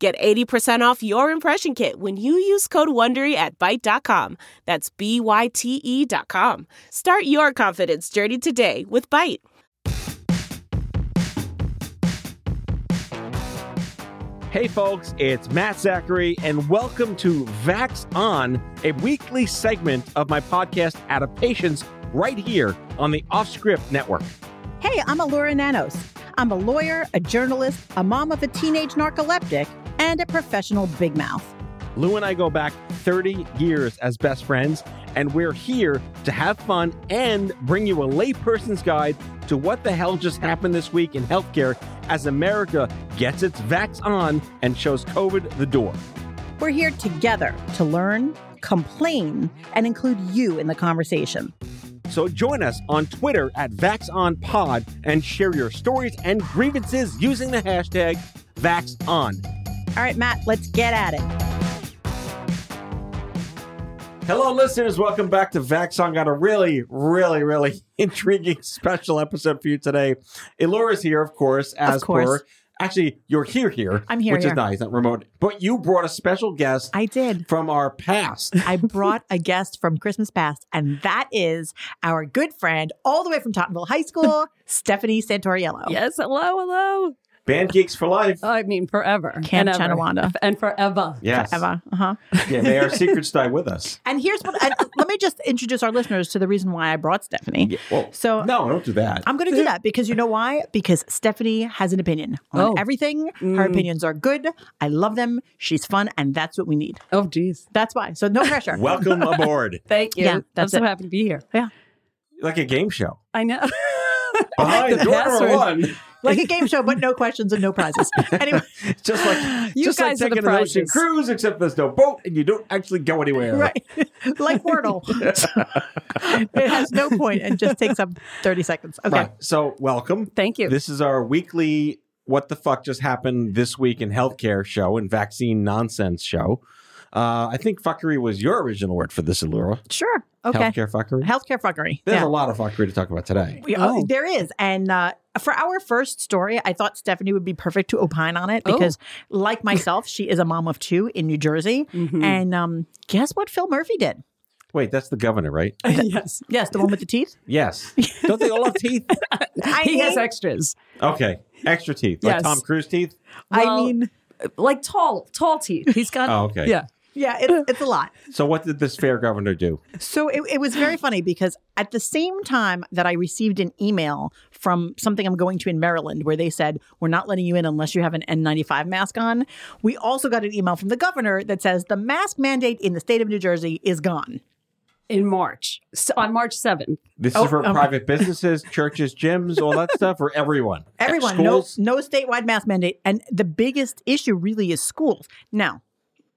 Get 80% off your impression kit when you use code WONDERY at Byte.com. That's B-Y-T-E dot com. Start your confidence journey today with Byte. Hey folks, it's Matt Zachary, and welcome to Vax On, a weekly segment of my podcast Adaptations right here on the Offscript Network. Hey, I'm Elura Nanos. I'm a lawyer, a journalist, a mom of a teenage narcoleptic, and a professional big mouth. Lou and I go back 30 years as best friends, and we're here to have fun and bring you a layperson's guide to what the hell just happened this week in healthcare as America gets its vax on and shows COVID the door. We're here together to learn, complain, and include you in the conversation. So join us on Twitter at VaxOnPod and share your stories and grievances using the hashtag VaxOn. All right, Matt, let's get at it. Hello, listeners. Welcome back to Vaxon. Got a really, really, really intriguing special episode for you today. Elura's here, of course, as Of course. per. Actually, you're here, here. I'm here, which here. is nice, not remote. But you brought a special guest I did. from our past. I brought a guest from Christmas past, and that is our good friend, all the way from Tottenville High School, Stephanie Santoriello. Yes, hello, hello. Band Geeks for Life. I mean, forever. Camp and ever. And forever. Yes. Eva. Uh-huh. Yeah, may our secrets die with us. And here's what, and let me just introduce our listeners to the reason why I brought Stephanie. Yeah, well, So no, don't do that. I'm going to do that because you know why? Because Stephanie has an opinion on Oh. everything. Her opinions are good. I love them. She's fun, and that's what we need. Oh, geez. That's why. So no pressure. Welcome aboard. Thank you. Yeah, I'm so it. happy to be here. yeah, like a game show. I know. Behind the door one. like a game show, but no questions and no prizes. Anyway, It's just like You just guys are like the taking an ocean cruise, except there's no boat and you don't actually go anywhere. right, like Wordle, it has no point and just takes up thirty seconds. Okay, Right. So welcome. Thank you. This is our weekly what the fuck just happened this week in healthcare show and vaccine nonsense show. Uh, I think fuckery was your original word for this, Elura. sure. Okay, Healthcare fuckery. healthcare fuckery. There's yeah. a lot of fuckery to talk about today. We- oh, Oh. there is. And uh, for our first story, I thought Stephanie would be perfect to opine on it Oh. because, like myself, she is a mom of two in New Jersey. Mhm. And um, guess what Phil Murphy did? Wait, that's the governor, right? yes. Yes, the one with the teeth. Yes. Don't they all have teeth? I he has extras. Okay. Extra teeth. Like Yes. Tom Cruise teeth? I mean, Like tall, tall teeth. He's got. Oh, okay. Yeah. Yeah, it's, it's a lot. So what did this fair governor do? So it, it was very funny because at the same time that I received an email from something I'm going to in Maryland where they said, We're not letting you in unless you have an N95 mask on, we also got an email from the governor that says the mask mandate in the state of New Jersey is gone. In March. So on March 7th. This Oh, is for um, private businesses, churches, gyms, all that stuff, or everyone? Everyone, no, no statewide mask mandate. And the biggest issue really is schools. Now,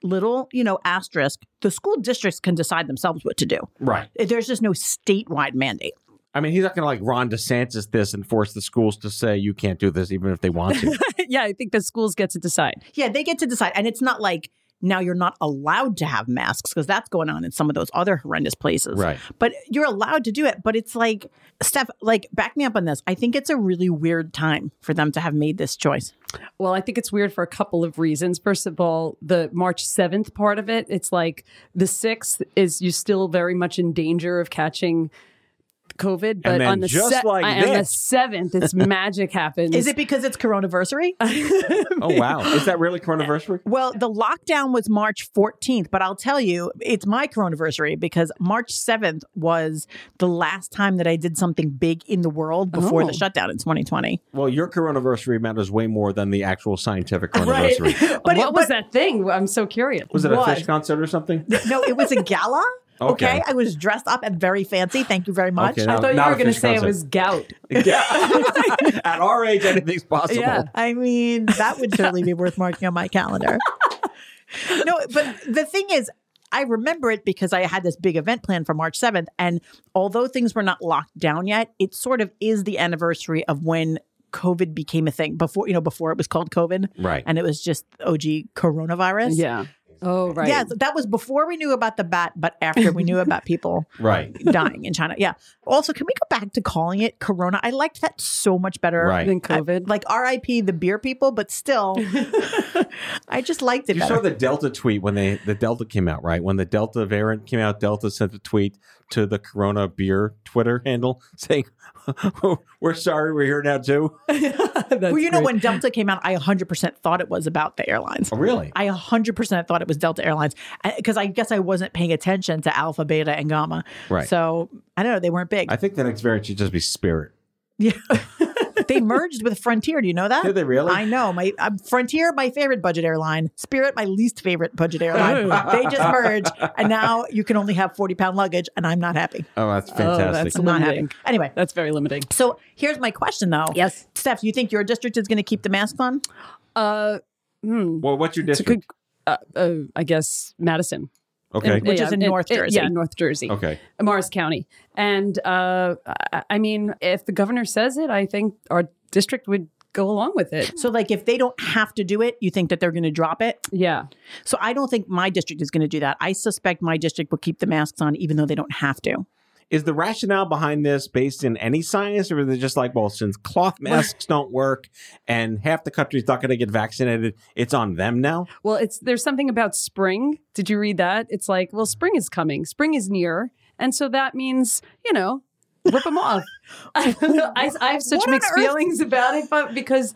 little, you know, asterisk, the school districts can decide themselves what to do. Right. There's just no statewide mandate. I mean, he's not going to like Ron DeSantis this and force the schools to say you can't do this, even if they want to. yeah, I think the schools get to decide. Yeah, they get to decide. And it's not like now you're not allowed to have masks because that's going on in some of those other horrendous places. Right. But you're allowed to do it. But it's like, Steph, like, back me up on this. I think it's a really weird time for them to have made this choice. Well, I think it's weird for a couple of reasons. First of all, the March 7th part of it, it's like the 6th is you still very much in danger of catching COVID, but then on the just like on the this- 7th, it's magic happens. Is it because it's coronaversary? oh, wow. Is that really coronavirus? Well, the lockdown was March 14th, but I'll tell you, it's my coronaversary because March 7th was the last time that I did something big in the world before Oh. the shutdown in 2020. Well, your coronavirus matters way more than the actual scientific coronavirus. But what it, was but- that thing? I'm so curious. Was it a Was. fish concert or something? No, it was a gala. Okay. Okay. I was dressed up and very fancy. Thank you very much. Okay, I thought you were going to say concert. it was gout. Yeah. At our age, anything's possible. Yeah. I mean, that would certainly be worth marking on my calendar. no, but the thing is, I remember it because I had this big event planned for March 7th. And although things were not locked down yet, it sort of is the anniversary of when COVID became a thing before, you know, before it was called COVID. Right. And it was just OG coronavirus. Yeah. Oh, right. Yeah, that was before we knew about the bat, but after we knew about people Right. dying in China. Yeah. Also, can we go back to calling it Corona? I liked that so much better Right. Than I- COVID. like R.I.P. the beer people, but still, I just liked it You better. saw the Delta tweet when they the Delta came out, right? When the Delta variant came out, Delta sent a tweet to the Corona beer Twitter handle saying, "We're sorry, we're here now too." well, you know, when Delta came out, I 100% thought it was about the airlines. Oh, really? I 100% thought it was Delta Airlines uh, because I guess I wasn't paying attention to Alpha, Beta, and Gamma. Right. So I don't know. They weren't big. I think the next variant should just be Spirit. yeah. They merged with Frontier. Do you know that? Did they really? I know. My um, Frontier, my favorite budget airline. Spirit, my least favorite budget airline. they just merged, and now you can only have 40 pound luggage, and I'm not happy. Oh, that's Oh, fantastic. that's I'm not limiting. happy. Anyway, That's very limiting. so here's my question though. Yes. Steph, you think your district is going to keep the masks on? Uh, hmm. well, what's your district? good, uh, uh, I guess, Madison. Okay. Which is in North it- Jersey. yeah, North Jersey. okay. Morris County. And uh, I- I mean, if the governor says it, I think our district would go along with it. So, like, if they don't have to do it, you think that they're going to drop it? Yeah. So, I don't think my district is going to do that. I suspect my district will keep the masks on, even though they don't have to. Is the rationale behind this based in any science, or is it just like, well, since cloth masks don't work and half the country's not going to get vaccinated, it's on them now? Well, it's there's something about spring. Did you read that? It's like, well, spring is coming. Spring is near, and so that means you know, rip them off. I, I have such What mixed feelings about it, but because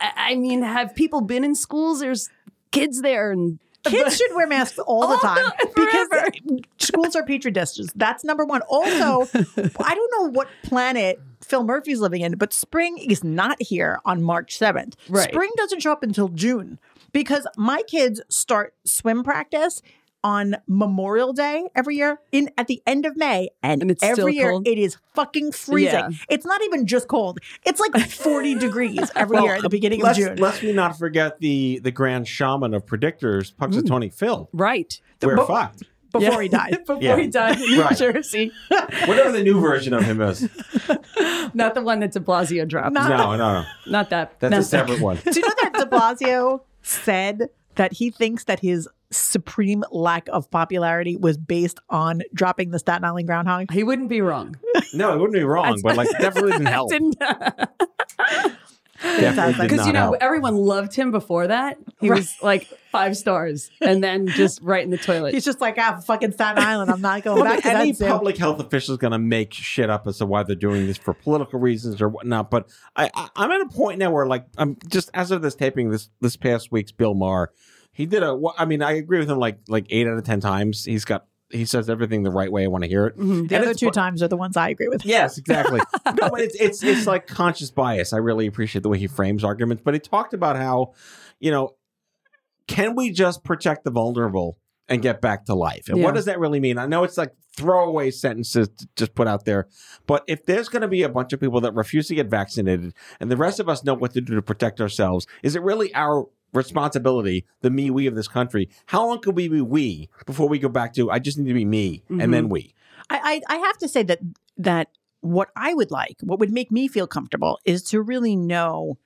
I I mean, have people been in schools? There's kids there, and Kids should wear masks all the time the- because schools are petri dishes. That's number one. Also, I don't know what planet Phil Murphy's living in, but spring is not here on March 7th. Right. Spring doesn't show up until June because my kids start swim practice on Memorial Day every year in at the end of May and, And it's still every year cold? it is fucking freezing. Yeah. It's not even just cold. It's like 40 degrees every year at the beginning of let's, June. Let's me not forget the the grand shaman of predictors, Punxsutawney mm. Phil. right We're Bo- fucked. before Yeah. he died. before Yeah. he died in New Right. Jersey. Whatever the new version of him is. Not the one that De Blasio dropped. Not- No, no, no. Not that. That's not a separate one. Do you know that de Blasio said that he thinks that his supreme lack of popularity was based on dropping the Staten Island groundhog? He wouldn't be wrong. No, it wouldn't be wrong, but like definitely didn't help. Didn't- Definitely Because you know help. everyone loved him before that. He was like five stars, and then just right in the toilet. He's just like, ah, fucking Staten Island. I'm not going back to Any that zoo. public health official is going to make shit up as to why they're doing this for political reasons or whatnot. But I, I, I'm at a point now where, like, I'm just as of this taping this this past week's Bill Maher, he did a. I mean, I agree with him like like eight out of ten times. He's got he says everything the right way. I want to hear it. Mm-hmm. The And other two times are the ones I agree with. Yes, exactly. no, but it's it's it's like conscious bias. I really appreciate the way he frames arguments. But he talked about how, you know, can we just protect the vulnerable and get back to life? And Yeah. what does that really mean? I know it's like throwaway sentences to just put out there, but if there's going to be a bunch of people that refuse to get vaccinated, and the rest of us know what to do to protect ourselves, is it really our responsibility, the me, we of this country? How long can we be we before we go back to I just need to be me and mm-hmm. then we? I, I I have to say that that what I would like, what would make me feel comfortable, is to really know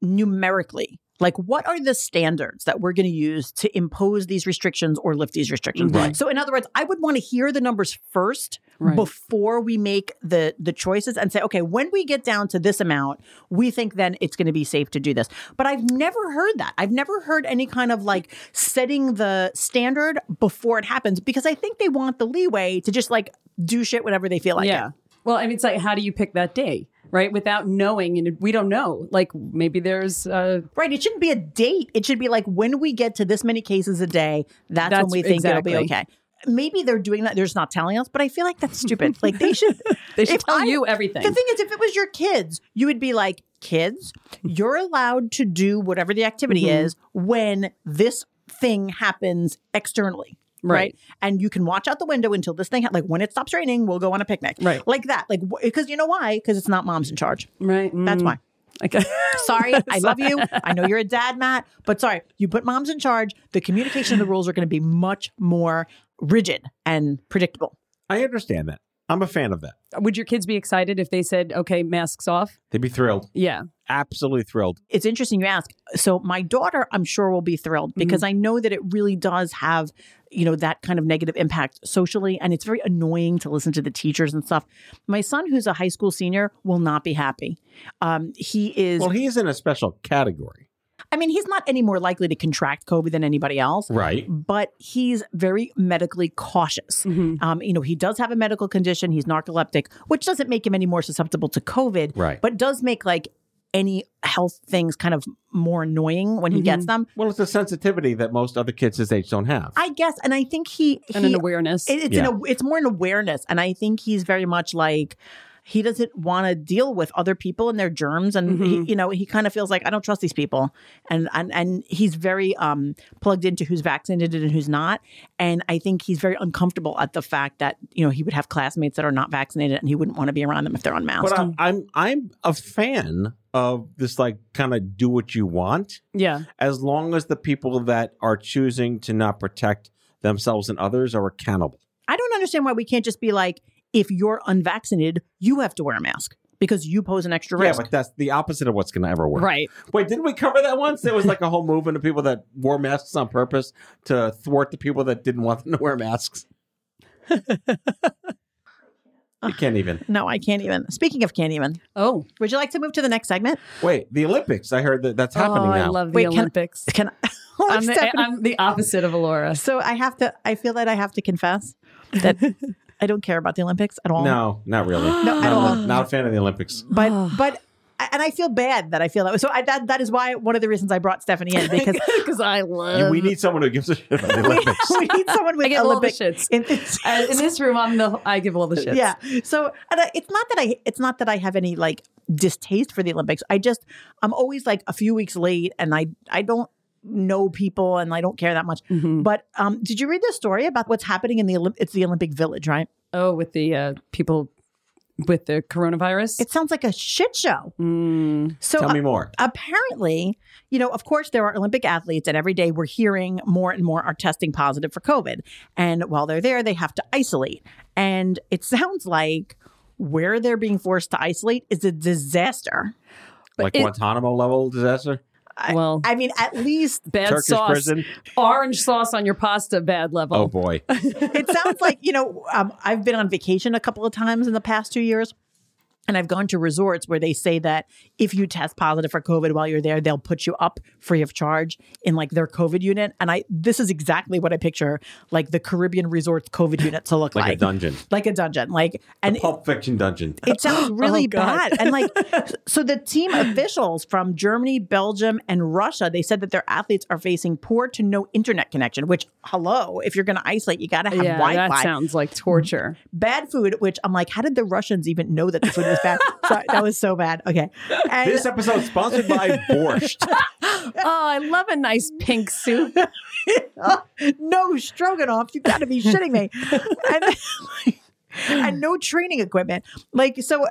numerically, like what are the standards that we're going to use to impose these restrictions or lift these restrictions. Right. So, in other words, I would want to hear the numbers first Right. before we make the the choices and say, okay, when we get down to this amount, we think then it's going to be safe to do this. But I've never heard that. I've never heard any kind of like setting the standard before it happens because I think they want the leeway to just like do shit whenever they feel like yeah. it. Well, I mean, it's like, how do you pick that day, right? Without knowing, and we don't know. Like maybe there's. Uh, Right. It shouldn't be a date. It should be like when we get to this many cases a day, that's, when we think exactly. it'll be okay. Maybe they're doing that. They're just not telling us, but I feel like that's stupid. like they should. they should tell I- you everything. The thing is, if it was your kids, you would be like, kids, you're allowed to do whatever the activity Mhm. is when this thing happens externally. Right. Right. And you can watch out the window until this thing, ha- like when it stops raining, we'll go on a picnic. Right. Like that. Like, because you know why? Because it's not mom's in charge. right. That's Mm. why. Okay. Sorry, I love you. I know you're a dad, Matt, but sorry, you put moms in charge. The communication of the rules are going to be much more rigid and predictable. I understand that. I'm a fan of that. Would your kids be excited if they said, okay, masks off? They'd be thrilled. Yeah. Absolutely thrilled. It's interesting you ask. So my daughter, I'm sure will be thrilled because I know that it really does have, you know, that kind of negative impact socially and it's very annoying to listen to the teachers and stuff. My son who's a high school senior will not be happy. Um he is Well, he's in a special category. I mean, he's not any more likely to contract COVID than anybody else. Right. but he's very medically cautious. Um, you know, he does have a medical condition. He's narcoleptic, which doesn't make him any more susceptible to COVID, Right. but does make like any health things kind of more annoying when he gets them. Well, it's a sensitivity that most other kids his age don't have. I guess, and I think he, And an awareness. it- it's Yeah. an, it's more an awareness, and I think he's very much like he doesn't want to deal with other people and their germs, and he, you know he kind of feels like I don't trust these people, and and and he's very um plugged into who's vaccinated and who's not, and I think he's very uncomfortable at the fact that you know he would have classmates that are not vaccinated, and he wouldn't want to be around them if they're unmasked. but I'm, I'm I'm a fan of this like kind of do what you want yeah. as long as the people that are choosing to not protect themselves and others are accountable. I don't understand why we can't just be like, if you're unvaccinated, you have to wear a mask because you pose an extra risk. Yeah, but that's the opposite of what's going to ever work. Right. Wait, didn't we cover that once? There was like a whole movement of people that wore masks on purpose to thwart the people that didn't want them to wear masks. you can't even. no, I can't even. Speaking of can't even, Oh. would you like to move to the next segment? Wait, the Olympics. I heard that that's happening oh, now. I love the Wait, can- Olympics. Can I? Hold oh, I'm the, I'm the opposite of Elura. so I have to. I feel that I have to confess that I don't care about the Olympics at all. no, not really. No, at Not- all. Not a fan of the Olympics. But but and I feel bad that I feel that way. So I, that that is why one of the reasons I brought Stephanie in because Because I love. we need someone who gives a shit about the we, Olympics. we need someone with I give all the shits. in- Uh, in this room, I'm the. I give all the shits. Yeah. So and I, it's not that I it's not that I have any like distaste for the Olympics. I just I'm always like a few weeks late and I I don't know people and I don't care that much. Mhm. But um did you read the story about what's happening in the Olymp- it's the Olympic Village, right? Oh, with the uh, people with the coronavirus. It sounds like a shit show. Mm. So Tell me more. apparently, you know, of course, there are Olympic athletes, and every day we're hearing more and more are testing positive for COVID. And while they're there, they have to isolate. And it sounds like where they're being forced to isolate is a disaster. Like it- Guantanamo level disaster? I- Well, I mean, at least bad Turkish sauce, prison? orange sauce on your pasta, bad level. Oh boy. it sounds like, you know, um, I've been on vacation a couple of times in the past two years. And I've gone to resorts where they say that if you test positive for COVID while you're there, they'll put you up free of charge in like their COVID unit. And I, this is exactly what I picture like the Caribbean resorts COVID unit to look Like like. a dungeon. Like a dungeon. Like, and Pulp Fiction dungeon. it sounds really Oh, bad. And like, so the team officials from Germany, Belgium, and Russia, they said that their athletes are facing poor to no internet connection, which, hello, if you're going to isolate, you got to have yeah, Wi that Fi. sounds like torture. Bad food, which I'm like, how did the Russians even know that the food was bad? so, that was so bad. Okay. And This episode is sponsored by Borscht. oh, I love a nice pink soup. no stroganoff. You got to be shitting me. And, and no training equipment. Like, so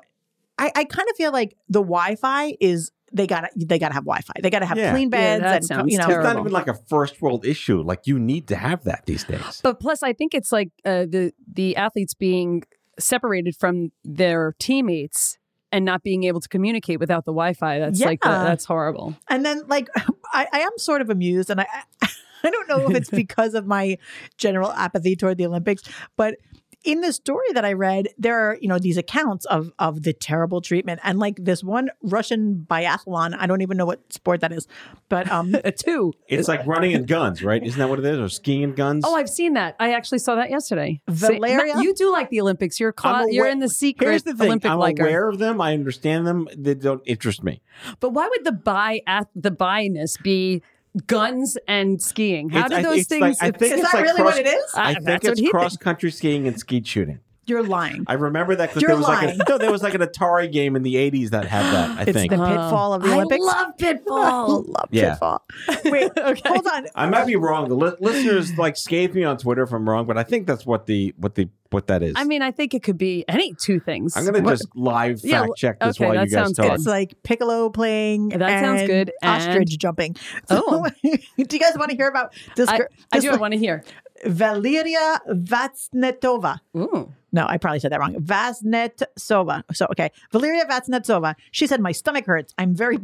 I, I kind of feel like the Wi Fi is. They gotta, they gotta have Wi-Fi. They gotta have Yeah. clean Yeah, beds, that and sounds you know, It's not even like a first world issue. Like you need to have that these days. But plus, I think it's like uh, the the athletes being separated from their teammates and not being able to communicate without the Wi-Fi. That's like the, that's horrible. And then, like, I, I am sort of amused, and I, I don't know if it's because of my general apathy toward the Olympics, but in the story that I read, there are you know these accounts of of the terrible treatment, and like this one Russian biathlon. I don't even know what sport that is, but um, two. It's like running and guns, right? Isn't that what it is? Or skiing and guns? Oh, I've seen that. I actually saw that yesterday. Valeria? See, you do like the Olympics. You're I'm cla- you're in the secret Here's the thing. Olympic I'm liker. aware of them. I understand them. They don't interest me. But why would the buy at the buyness be guns and skiing? How It's- do I- those it's things? like- I it's- is that like really cross- what it is? I- I think it's he cross country skiing and skeet shooting. You're lying. I remember that because there was like a, no, there was like an Atari game in the '80s that had that. I it's think the pitfall of the Olympics. I Olympics. love I pitfall. love Yeah. pitfall. Wait, Okay. hold on. I might be wrong. The li- listeners like scathe me on Twitter if I'm wrong, but I think that's what the what the what that is. I mean, I think it could be any two things. I'm going to What- just live Yeah, fact check this okay, while you guys talk. good. It's like piccolo playing. That sounds and good, and- Ostrich jumping. So, Oh. do you guys want to hear about this? I, I this do. I want to hear. Valeria Vatsnetova. Ooh. No, I probably said that wrong. Vaznetsova. So, okay. Valeria Vaznetsova. She said, My stomach hurts. I'm very.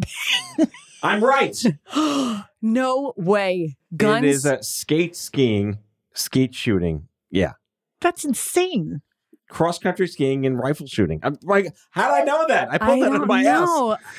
I'm right. No way. Guns. It is a skate skiing, skate shooting. Yeah. That's insane. Cross country skiing and rifle shooting. I'm like, how did I know that? I I pulled that out of my ass.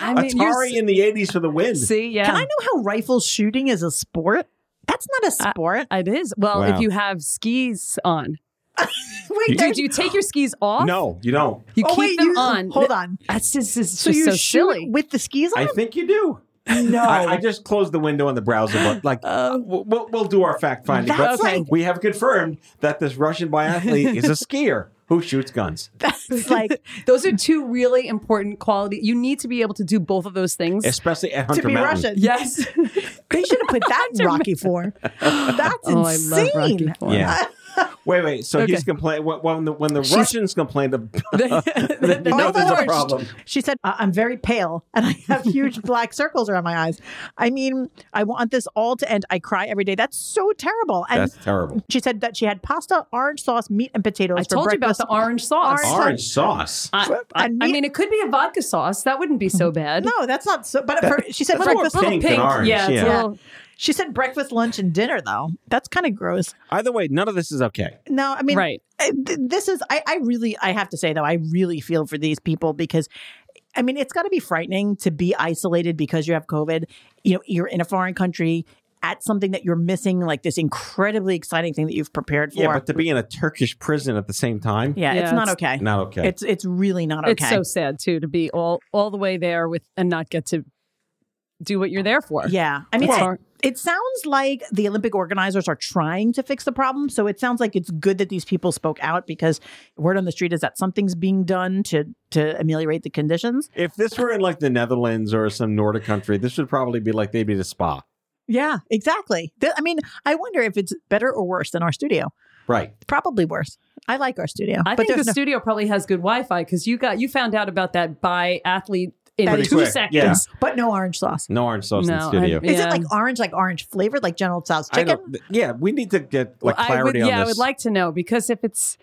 I mean, Atari in the 80s for the win. see, yeah. Can I know how rifle shooting is a sport? That's not a sport. It is. Well, Wow. if you have skis on. wait, You- Do, you take your skis off? No, you don't. You oh, keep wait, them you, on. Hold on. That's just, it's So just you so shoot silly. with the skis on? I think you do. no. I, I just closed the window on the browser, but like, Uh, we'll, we'll, we'll do our fact finding. But Okay. we have confirmed that this Russian biathlete is a skier who shoots guns, that's like Those are two really important qualities. You need to be able to do both of those things. especially at to be Mountain. Russian. Yes. They should have put that in Rocky Four. That's Oh, I insane. love Rocky Four. Yeah. Wait, wait. So Okay. he's complaining when the when the Russians complain, the, The- then you know Oh, there's a problem. She said, "I- I'm very pale and I have huge black circles around my eyes. I mean, I want this all to end. I cry every day. That's so terrible. And That's terrible. she said that she had pasta, orange sauce, meat, and potatoes I for told you about the orange sauce. Orange Orange sauce. I, I, And I mean, it could be a vodka sauce. That wouldn't be so bad. No, that's not so. But for, she said That's more breakfast. pink than orange, Yeah, it's yeah. a little- She said breakfast, lunch, and dinner. Though that's kind of gross. Either way, none of this is okay. No, I mean, right. Uh, this is I, I really I have to say though I really feel for these people because I mean it's got to be frightening to be isolated because you have COVID. You know, you're in a foreign country at something that you're missing, like this incredibly exciting thing that you've prepared for. Yeah, but to be in a Turkish prison at the same time, yeah, Yeah, it's not okay. not okay. It's it's really not okay. It's so sad too to be all all the way there with and not get to do what you're there for. yeah, I mean, It's it, sounds like the Olympic organizers are trying to fix the problem. So it sounds like it's good that these people spoke out because word on the street is that something's being done to to ameliorate the conditions. if this were in like the Netherlands or some Nordic country, this would probably be like they'd be the spa. Yeah, exactly. Th- I mean, I wonder if it's better or worse than our studio. Right. Probably worse. I like our studio, I but think the no, studio probably has good Wi-Fi because you got you found out about that by athlete in That two quick, seconds. yeah. but no orange sauce. No orange sauce in the No, studio. I- Is it like orange, like orange flavored, like General Tso's I chicken? don't. Yeah, we need to get like Well, I would, clarity on yeah, this. I would like to know because if it's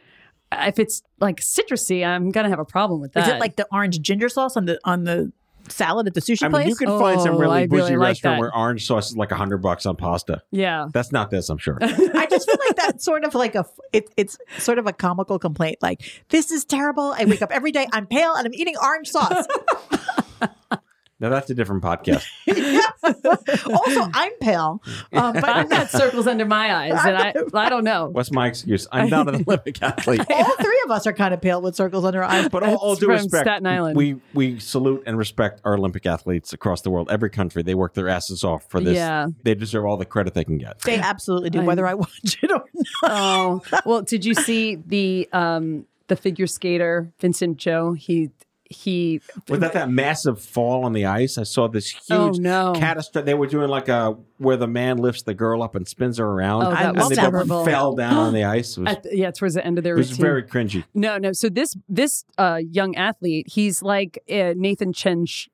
if it's like citrusy, I'm gonna have a problem with that. Is it like the orange ginger sauce on the on the salad at the sushi I mean, place? you can find some Oh, really I bougie really like restaurant that. where orange sauce is like a hundred bucks on pasta. yeah? That's not this, I'm sure. I just feel like that's sort of like a it, it's sort of a comical complaint. Like this is terrible. I wake up every day. I'm pale and I'm eating orange sauce. now that's a different podcast. also, I'm pale. Um, but I've got circles under my eyes, and I I don't know. What's my excuse? I'm not an Olympic athlete. all three of us are kind of pale with circles under our eyes. But all, all due from respect, Staten Island. we we salute and respect our Olympic athletes across the world. Every country, they work their asses off for this. Yeah. They deserve all the credit they can get. They absolutely do, whether I watch it or not. Oh well, did you see the um the figure skater Vincent Zhou? He he Was that that massive fall on the ice? I saw this huge Oh, no. catastrophe. They were doing like a where the man lifts the girl up and spins her around. Oh, that and was they both terrible. fell down on the ice. It was, at the, yeah towards the end of their it was very cringy. No, no. So this this uh, young athlete, he's like uh, Nathan Chen's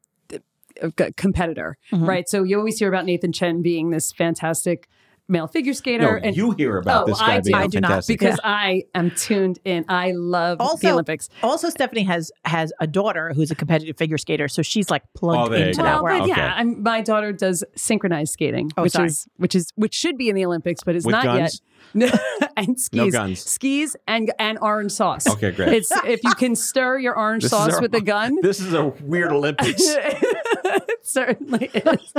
uh, competitor, Mm-hmm. right? So you always hear about Nathan Chen being this fantastic male figure skater, No, you hear about Oh, this guy I being do. I do not, fantastic. because I am tuned in. I love the Olympics. also Stephanie has has a daughter who's a competitive figure skater, so she's like Oh, plugged there you into go. that Well, world. but Okay. yeah, I'm, my daughter does synchronized skating, Oh, which sorry. is which is which should be in the Olympics, but is With not guns? yet. and skis, no guns. skis, and and orange sauce. Okay, great. It's if you can stir your orange This sauce our- with a gun. This is a weird Olympics. it certainly is.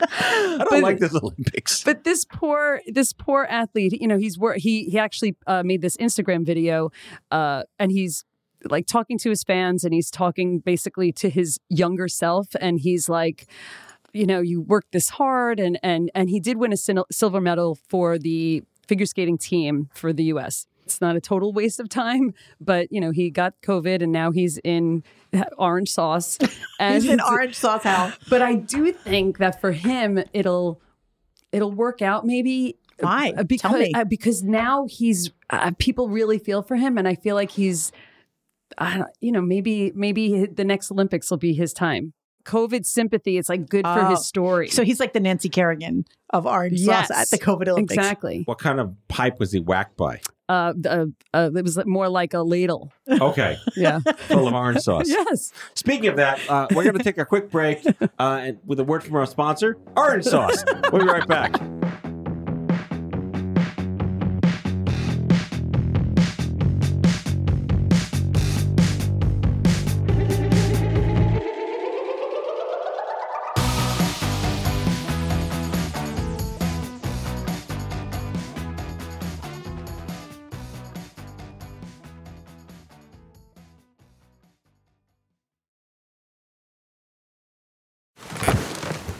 I don't But- like this Olympics. But this poor, this poor athlete, you know, he's wor- he he actually uh, made this Instagram video, uh, and he's like talking to his fans, and he's talking basically to his younger self, and he's like, you know, you worked this hard, and and and he did win a sil- silver medal for the figure skating team for the U.S. It's not a total waste of time, but you know, he got COVID, and now he's in orange sauce, and He's in orange sauce hell. but I do think that for him, it'll it'll work out maybe Why? Uh, because Tell me. uh, because now he's uh, people really feel for him, and I feel like he's, I don't, you know, maybe maybe the next Olympics will be his time. COVID sympathy, it's like good for Oh. his story. so he's like the Nancy Kerrigan of orange Yes. sauce at the COVID Olympics. exactly. What kind of pipe was he whacked by? Uh, uh, uh, it was more like a ladle. Okay, Yeah. full of orange sauce. yes. Speaking of that, uh, we're going to take a quick break uh, with a word from our sponsor, Orange Sauce. We'll be right back.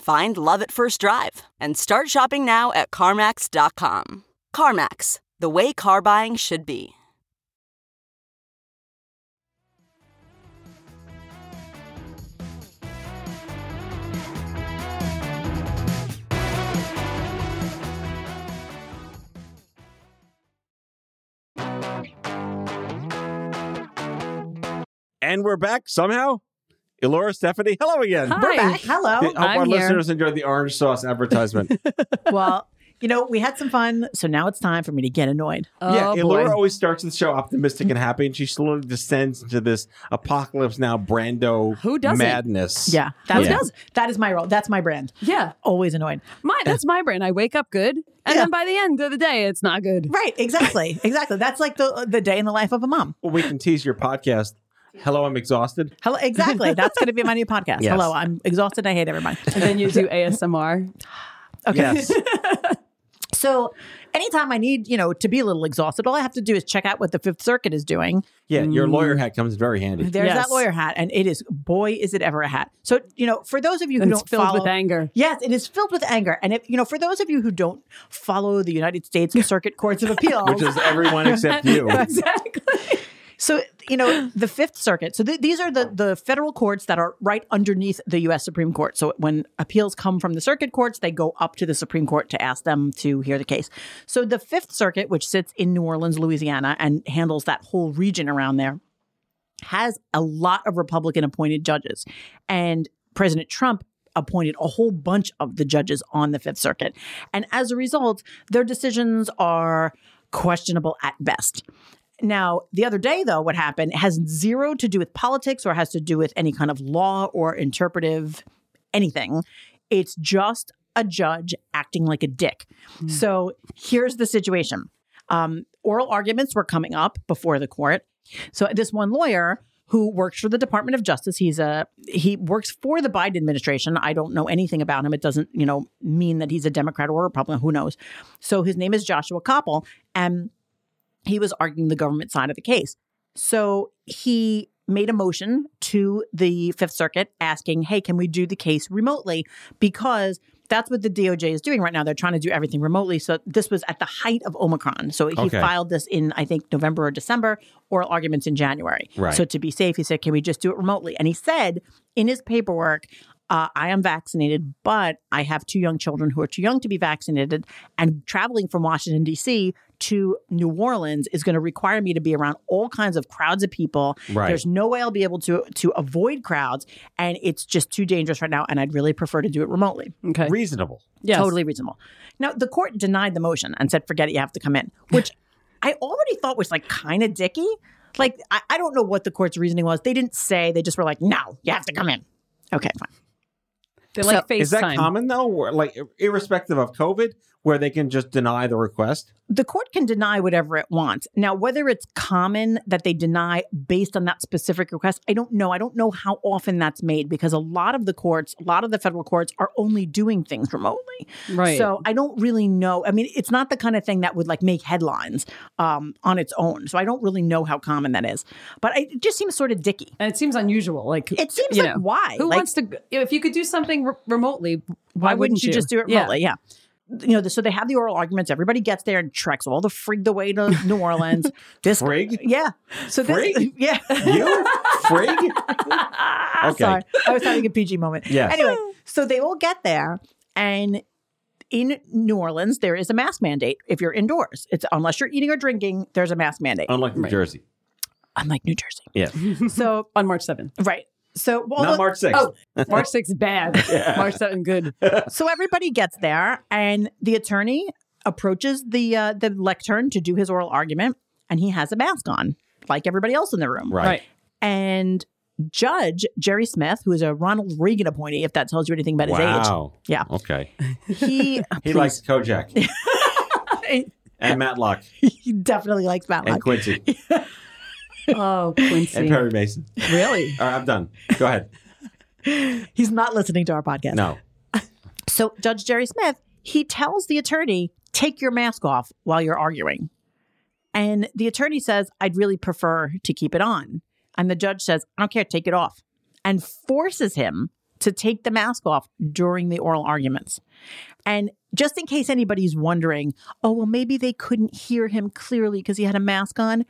Find love at first drive and start shopping now at CarMax.com. CarMax, the way car buying should be. And we're back somehow. Elura, Stephanie, hello again. Hi. We're back. Hello. Hope I'm our here. listeners enjoyed the orange sauce advertisement. well, you know, we had some fun, so now it's time for me to get annoyed. Oh, yeah, Oh, Elura boy. always starts the show optimistic and happy, and she slowly descends into this apocalypse now Brando Who doesn't? madness. Yeah, that's Yeah. that is my role. That's my brand. Yeah. Always annoyed. My, that's my brand. I wake up good, and Yeah. then by the end of the day, it's not good. Right. Exactly. exactly. That's like the the day in the life of a mom. Well, we can tease your podcast. Hello, I'm exhausted. Hello. Exactly. That's going to be my new podcast. Yes. Hello. I'm exhausted. I hate everybody. And then you do ASMR. Okay. Yes. So anytime I need, you know, to be a little exhausted, all I have to do is check out what the Fifth Circuit is doing. Yeah, your mm. lawyer hat comes very handy. There's Yes. that lawyer hat, and it is boy, is it ever a hat. So you know, for those of you who it's don't filled follow, with anger. Yes, it is filled with anger, and if you know, for those of you who don't follow the United States Circuit Courts of Appeal, Which is everyone except you. exactly. So you know the Fifth Circuit. So th- these are the the federal courts that are right underneath the U.S. Supreme Court. So when appeals come from the circuit courts, they go up to the Supreme Court to ask them to hear the case. So the Fifth Circuit, which sits in New Orleans, Louisiana, and handles that whole region around there, has a lot of Republican appointed judges, and President Trump appointed a whole bunch of the judges on the Fifth Circuit. And as a result, their decisions are questionable at best. Now, the other day, though, what happened has zero to do with politics or has to do with any kind of law or interpretive anything. It's just a judge acting like a dick. So here's the situation um, oral arguments were coming up before the court. So this one lawyer who works for the Department of Justice, he's a he works for the Biden administration. I don't know anything about him. It doesn't, you know, mean that he's a Democrat or a Republican. Who knows? So his name is Joshua Koppel, and he was arguing the government side of the case. So he made a motion to the Fifth Circuit asking, hey, can we do the case remotely? Because That's what the DOJ is doing right now. They're trying to do everything remotely. So this was at the height of Omicron. So he Okay. filed this in, I think, November or December, oral arguments in January. Right. So to be safe, he said, can we just do it remotely? And he said in his paperwork, uh, I am vaccinated, but I have two young children who are too young to be vaccinated. And traveling from Washington, D.C. to New Orleans is going to require me to be around all kinds of crowds of people. Right. There's no way I'll be able to to avoid crowds, and it's just too dangerous right now. And I'd really prefer to do it remotely. Okay. Reasonable. Yes. Totally reasonable. Now, the court denied the motion and said, forget it, you have to come in, which I already thought was like kind of dicky. Like, I, I don't know what the court's reasoning was. They didn't say, they just were like, no, you have to come in. Okay, fine. They like FaceTime. Is that common though? Where, like irrespective of COVID, where they can just deny the request? The court can deny whatever it wants. Now, whether it's common that they deny based on that specific request, I don't know. I don't know how often that's made because a lot of the courts, a lot of the federal courts are only doing things remotely. Right. So I don't really know. I mean, it's not the kind of thing that would like make headlines um, on its own. So I don't really know how common that is. But I, it just seems sort of dicky. And it seems unusual. Like It seems you like know, why? Who Like- wants to? If you could do something re- remotely, why, Why wouldn't you, just do it Yeah. remotely? Yeah. You know, so they have the oral arguments. Everybody gets there and treks all the frig the way to New Orleans. This Frig? yeah. So this, Frig? yeah. You frig? Okay. Sorry, I was having a PG moment. Yeah. Anyway, so they all get there, and in New Orleans, there is a mask mandate if you're indoors. It's unless you're eating or drinking, there's a mask mandate. Unlike New Jersey. Unlike New Jersey. Yeah. So on March seventh. right. So well, Not March 6th. Oh, March sixth bad. March seventh good. so everybody gets there, and the attorney approaches the uh, the lectern to do his oral argument, and he has a mask on, like everybody else in the room. Right. Right. And Judge Jerry Smith, who is a Ronald Reagan appointee, if that tells you anything about his age, Wow. Yeah. Okay. he He likes Kojak and Matlock he definitely likes and Matlock. Quincy Oh, Quincy. and Perry Mason. really? All right, I'm done. Go ahead. He's not listening to our podcast. No. So Judge Jerry Smith, he tells the attorney, take your mask off while you're arguing. And the attorney says, I'd really prefer to keep it on. And the judge says, I don't care, take it off. And forces him to take the mask off during the oral arguments. And just in case anybody's wondering, oh, well, maybe they couldn't hear him clearly because he had a mask on.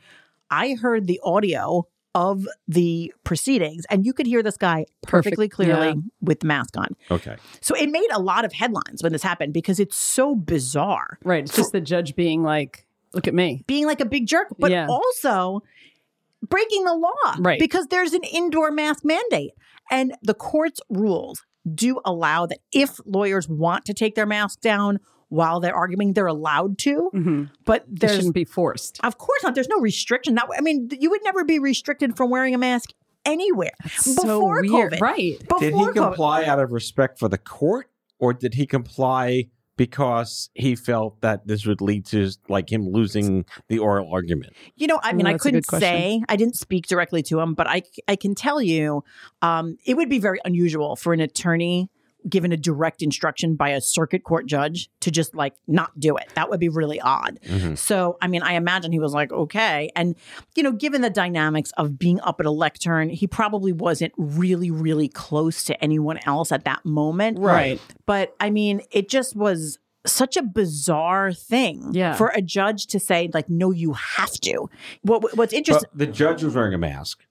I heard the audio of the proceedings, and you could hear this guy Perfect, perfectly clearly yeah. with the mask on. Okay. So it made a lot of headlines when this happened because it's so bizarre. Right. It's just the judge being like, "Look at me." Being like a big jerk, but Yeah. also breaking the law. Right. Because there's an indoor mask mandate. And the court's rules do allow that if lawyers want to take their mask down while they're arguing, they're allowed to. Mhm. But It there's shouldn't be forced. of course not. There's no restriction. That I mean, you would never be restricted from wearing a mask anywhere so before weird. COVID. Right. Before Did he COVID. comply out of respect for the court or did he comply because he felt that this would lead to like him losing the oral argument? You know, I mean, Ooh, I couldn't say. I didn't speak directly to him, but I I can tell you, um, it would be very unusual for an attorney given a direct instruction by a circuit court judge to just like not do it. That would be really odd. Mhm. So, I mean, I imagine he was like, okay. And, you know, given the dynamics of being up at a lectern, he probably wasn't really, really close to anyone else at that moment. Right. But I mean, it just was such a bizarre thing Yeah. for a judge to say, like, no, you have to. What, what's interesting, But the judge was wearing a mask.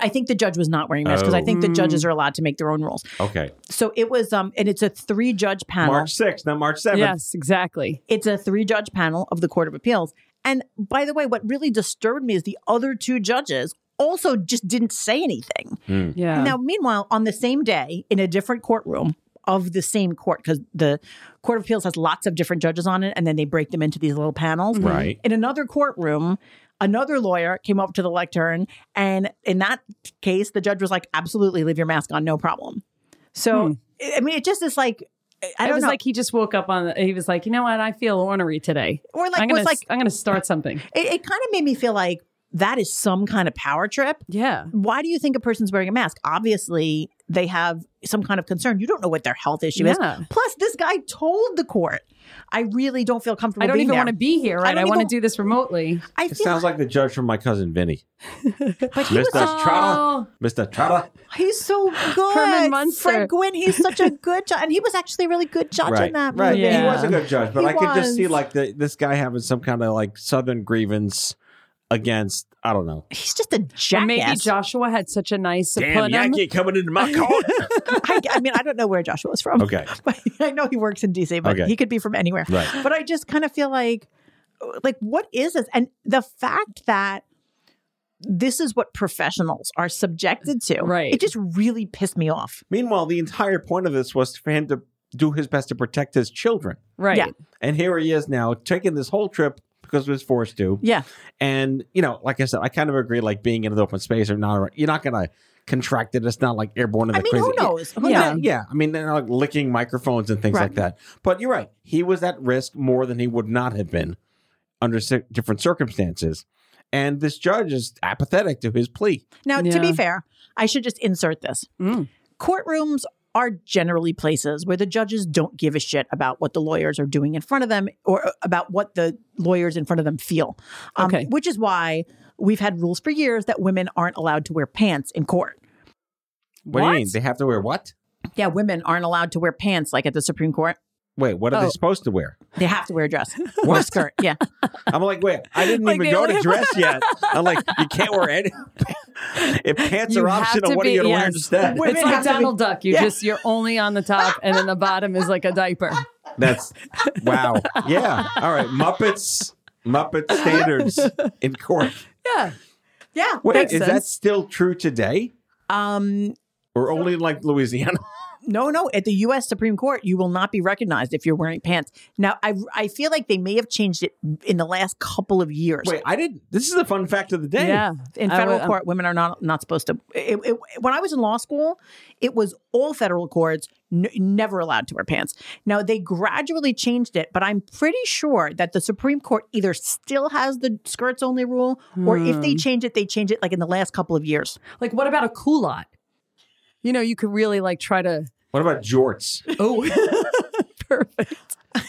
I think the judge was not wearing masks because I Oh. think the judges are allowed to make their own rules. Okay. So it was, um, and it's a three judge panel. March 6th, not March 7th. Yes, exactly. It's a three judge panel of the Court of Appeals. And by the way, what really disturbed me is the other two judges also just didn't say anything. Yeah. Now, meanwhile, on the same day in a different courtroom of the same court, because the Court of Appeals has lots of different judges on it, and then they break them into these little panels. Right. In another courtroom, another lawyer came up to the lectern, and in that case, the judge was like, "Absolutely, leave your mask on, no problem." So, hmm. I mean, it just is like. I it don't it was know. like he just woke up on. The, he was like, you know what? I feel ornery today. Or like I'm was gonna, like I'm gonna start something. it, it kind of made me feel like that is some kind of power trip. Yeah. Why do you think a person's wearing a mask? Obviously, they have some kind of concern. You don't know what their health issue Yeah. is. Plus, this guy told the court, "I really don't feel comfortable." I don't being even there." want to be here, right? I, don't want to do this remotely. I It feel sounds like the judge from my cousin Vinny. but he was Mr. Trotter. Mr. Trotter. He's so good. Herman Munster. Fred Gwynne, he's such a good judge. And he was actually a really good judge Right, in that right. movie. He was a good judge, but He I could just see like the, this guy having some kind of like southern grievance against I don't know. He's just a Or jackass. maybe Joshua had such a nice Damn put him. Yankee coming into my court. I, I mean, I don't know where Joshua was from. Okay. But I know he works in DC, but Okay. he could be from anywhere. Right. But I just kind of feel like, like, what is this? And the fact that this is what professionals are subjected to, Right. It just really pissed me off. Meanwhile, the entire point of this was for him to do his best to protect his children. Right. Yeah. And here he is now taking this whole trip because he was forced to. Yeah. And, you know, like I said, I kind of agree, like being in an open space or not, you're not going to contract it. It's not like airborne and I the mean, crazy. who knows? Who Yeah. knows? Yeah. I mean, they're like licking microphones and things Right. like that. But you're right. He was at risk more than he would not have been under ci- different circumstances. And this judge is apathetic to his plea. Now, to be fair, I should just insert this. Mm. Courtrooms are generally places where the judges don't give a shit about what the lawyers are doing in front of them or uh, about what the lawyers in front of them feel. Um, Okay. Which is why we've had rules for years that women aren't allowed to wear pants in court. What, do you mean? They have to wear what? Yeah, women aren't allowed to wear pants like at the Supreme Court. Wait, what are Oh. they supposed to wear? They have to wear a dress or a skirt. Yeah. I'm like, wait, I didn't Like even go to dress yet. I'm like, you can't wear any. if pants You are optional, to what are you going to wear yes. instead? Women it's like have to be- Donald Duck. You Yeah. just you're only on the top, and then the bottom is like a diaper. That's wow. Yeah. All right. Muppets. Muppet standards in court. Yeah. Yeah. Wait, Makes is that still true today, Um, or only like Louisiana? No, no. At the U.S. Supreme Court, you will not be recognized if you're wearing pants. Now, I I feel like they may have changed it in the last couple of years. Wait, I didn't. This is a fun fact of the day. Yeah. in I federal would- um, court, women are not not supposed to. It, it, when I was in law school, it was all federal courts n- never allowed to wear pants. Now they gradually changed it, but I'm pretty sure that the Supreme Court either still has the skirts only rule, or if they change it, they change it like in the last couple of years. Like, what about a culotte? You know, you could really like try to. What about jorts? Oh, perfect.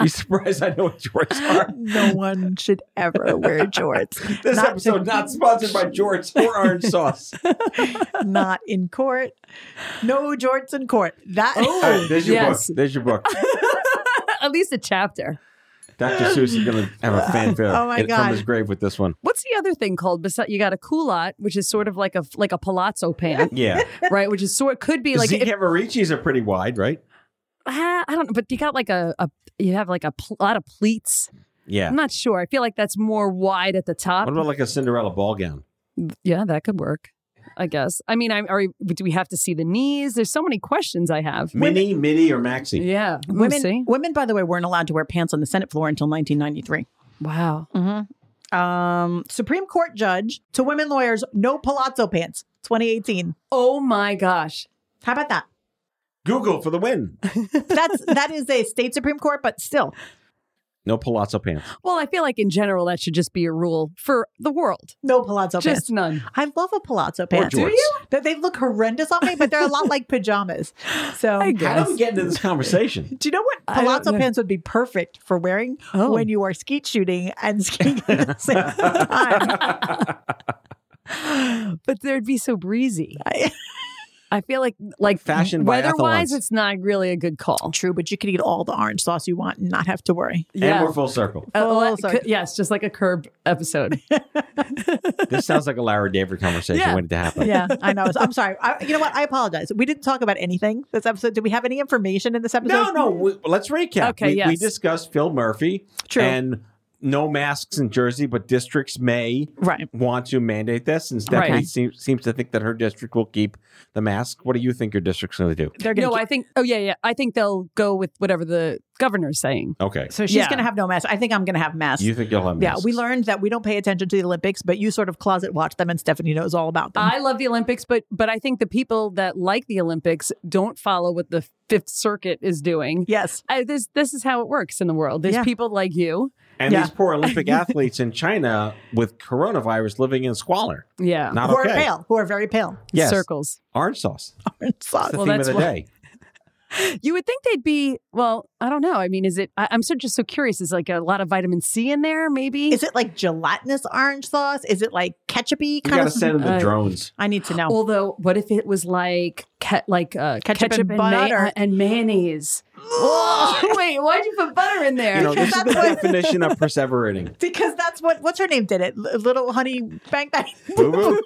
You surprised I know what jorts are? No one should ever wear jorts. This Not- episode not sponsored by jorts or orange sauce. not in court. No jorts in court. That All right, there's your Yes. book. There's your book. At least a chapter. Dr. Seuss is going to have a fanfare Oh my in- God. from his grave with this one. What's the other thing called? Besides, you got a culotte, which is sort of like a like a palazzo pant, Yeah. right? Which is sort could be Like Zeke if, are pretty wide, right? ah, I don't know, but you got like a, a you have like a pl- lot of pleats. Yeah. I'm not sure. I feel like that's more wide at the top. What about like a Cinderella ball gown? yeah, that could work. I guess. I mean, I'm. Are we, do we have to see the knees? There's so many questions I have. Mini, midi, or maxi? Yeah, We'll women, see. women, by the way, weren't allowed to wear pants on the Senate floor until 1993. Wow. Um, Supreme Court judge to women lawyers, no palazzo pants. 2018. Oh my gosh. How about that? Google for the win. That's that is a state Supreme Court, but still, No palazzo pants. Well, I feel like in general that should just be a rule for the world. no palazzo Just pants. Just none. I love a palazzo pants. jorts. Do you? That they look horrendous on me, but they're a lot like pajamas. So, I How guess. do we get into this conversation? do you know what palazzo know. pants would be perfect for wearing Oh. when you are skeet shooting and skiing at the same time? But they'd be so breezy. I- I feel like like Fashioned by weather-wise, Athelons. it's not really a good call. True, but you could eat all the orange sauce you want and not have to worry. And we're full circle. Uh, Full le- circle. c- yes, just like a curb episode. This sounds like a Larry David conversation Yeah. waiting to happen. Yeah, I know. I'm sorry. I, you know what? I apologize. We didn't talk about anything this episode. Do we have any information in this episode? No, no. We, let's recap. Okay, we, we discussed Phil Murphy True. and no masks in Jersey, but districts may Right. want to mandate this. And Stephanie Right. seems, seems to think that her district will keep the mask. What do you think your district's going to do? They're gonna no, keep- I think. Oh yeah, yeah. I think they'll go with whatever the governor's saying. Okay. so she's Yeah. going to have no mask. I think I'm going to have masks. You think you'll have yeah, we learned that we don't pay attention to the Olympics, but you sort of closet watch them, and Stephanie knows all about them. I love the Olympics, but but I think the people that like the Olympics don't follow what the Fifth Circuit is doing. yes. I, this this is how it works in the world. There's Yeah. people like you And Yeah. these poor Olympic athletes in China with coronavirus living in squalor. Yeah. Not who okay. are pale, who are very pale. Yes. Circles. Orange sauce. Orange sauce. The Well, theme of the why- day. You would think they'd be, well, I don't know. I mean, is it, I, I'm so just so curious. Is like a lot of vitamin C in there, maybe? Is it like gelatinous orange sauce? Is it like ketchupy You kind got to of? send them the Uh, drones. I need to know. Although, what if it was like ke- like uh, Ketchup ketchup, and and, ma- butter. and mayonnaise? Oh, wait, why'd you put butter in there? You know, this is the what- definition of perseverating. because that's what what's her name did it. L- little honey bang bang. Boo boo.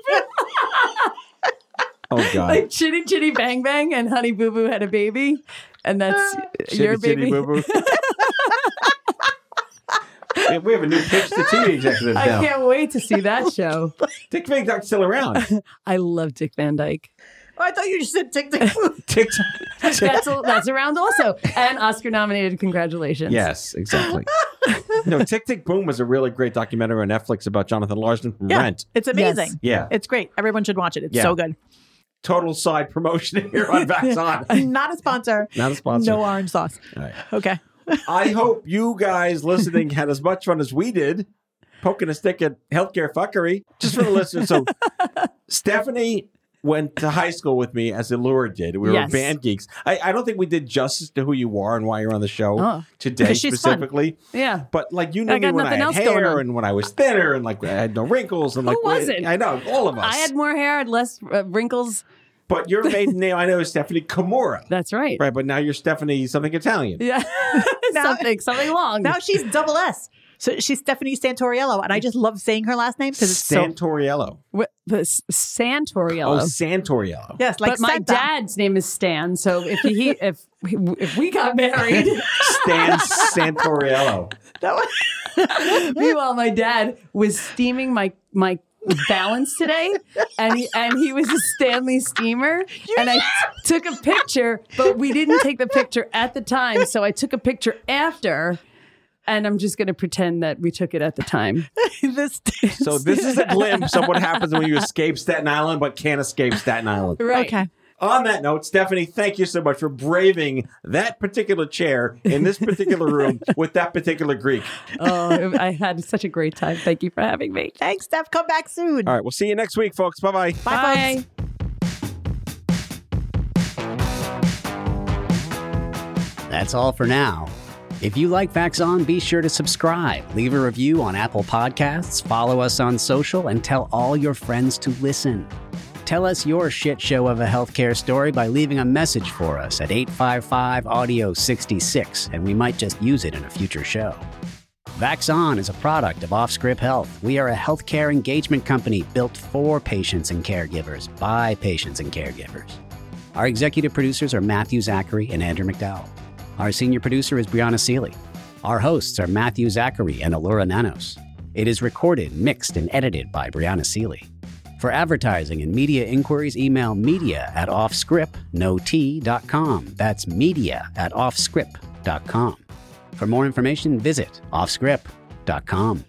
Oh God. like Chitty Chitty Bang Bang and Honey Boo Boo had a baby, and that's ah. your baby. chitty boo boo. We- we have a new pitch to TV executive I now. can't wait to see that show. Dick Van Dyke's still around. I love Dick Van Dyke. Oh, I thought you just said tick tick boom. Tick, tick. That's that's around also, and Oscar nominated. Congratulations. Yes, exactly. no, Tick Tick Boom was a really great documentary on Netflix about Jonathan Larson from Yeah, Rent. it's amazing. Yes. Yeah. It's great. Everyone should watch it. It's Yeah. so good. Total side promotion here on Vax On. Not a sponsor. Not a sponsor. No orange sauce. Right. Okay. I hope you guys listening had as much fun as we did poking a stick at healthcare fuckery. Just for the listeners. So, Stephanie went to high school with me as Elura did. We were Yes. band geeks. I, I don't think we did justice to who you are and why you're on the show Oh. today Because she's fun. specifically. Yeah. But like you knew I me got when I nothing had else going hair on. and when I was thinner and like I had no wrinkles and Who like wasn't? I know all of us. I had more hair, and less uh, wrinkles. but your maiden name I know is Stephanie Kimura. That's right. Right, but now you're Stephanie something Italian. Yeah. Now- something something long. Now she's double S. So she's Stephanie Santoriello, and I just love saying her last name because it's so Santoriello. Wh- the S- Oh, Santoriello. Santoriello. yes, like but my dad's name is Stan, so if he if if we got married, Stan Santoriello. That was- meanwhile my dad was steaming my my balance today, and he and he was a Stanley steamer, and I took a picture, but we didn't take the picture at the time, so I took a picture after. And I'm just going to pretend that we took it at the time. this. So this is a glimpse of what happens when you escape Staten Island but can't escape Staten Island. Right. Okay. On that note, Stephanie, thank you so much for braving that particular chair in this particular room with that particular Greek. Oh, I had such a great time. Thank you for having me. Thanks, Steph. Come back soon. All right, we'll see you next week, folks. Bye bye. Bye, folks. That's all for now. If you like Vax On, be sure to subscribe, leave a review on Apple Podcasts, follow us on social, and tell all your friends to listen. Tell us your shit show of a healthcare story by leaving a message for us at 855 Audio 66, and we might just use it in a future show. Vaxon is a product of Offscript Health. We are a healthcare engagement company built for patients and caregivers by patients and caregivers. Our executive producers are Matthew Zachary and Andrew McDowell. Our senior producer is Brianna Seely. Our hosts are Matthew Zachary and Elura Nanos. It is recorded, mixed, and edited by Brianna Seely. For advertising and media inquiries, email media at offscript.com. That's media at offscript.com. For more information, visit offscript.com.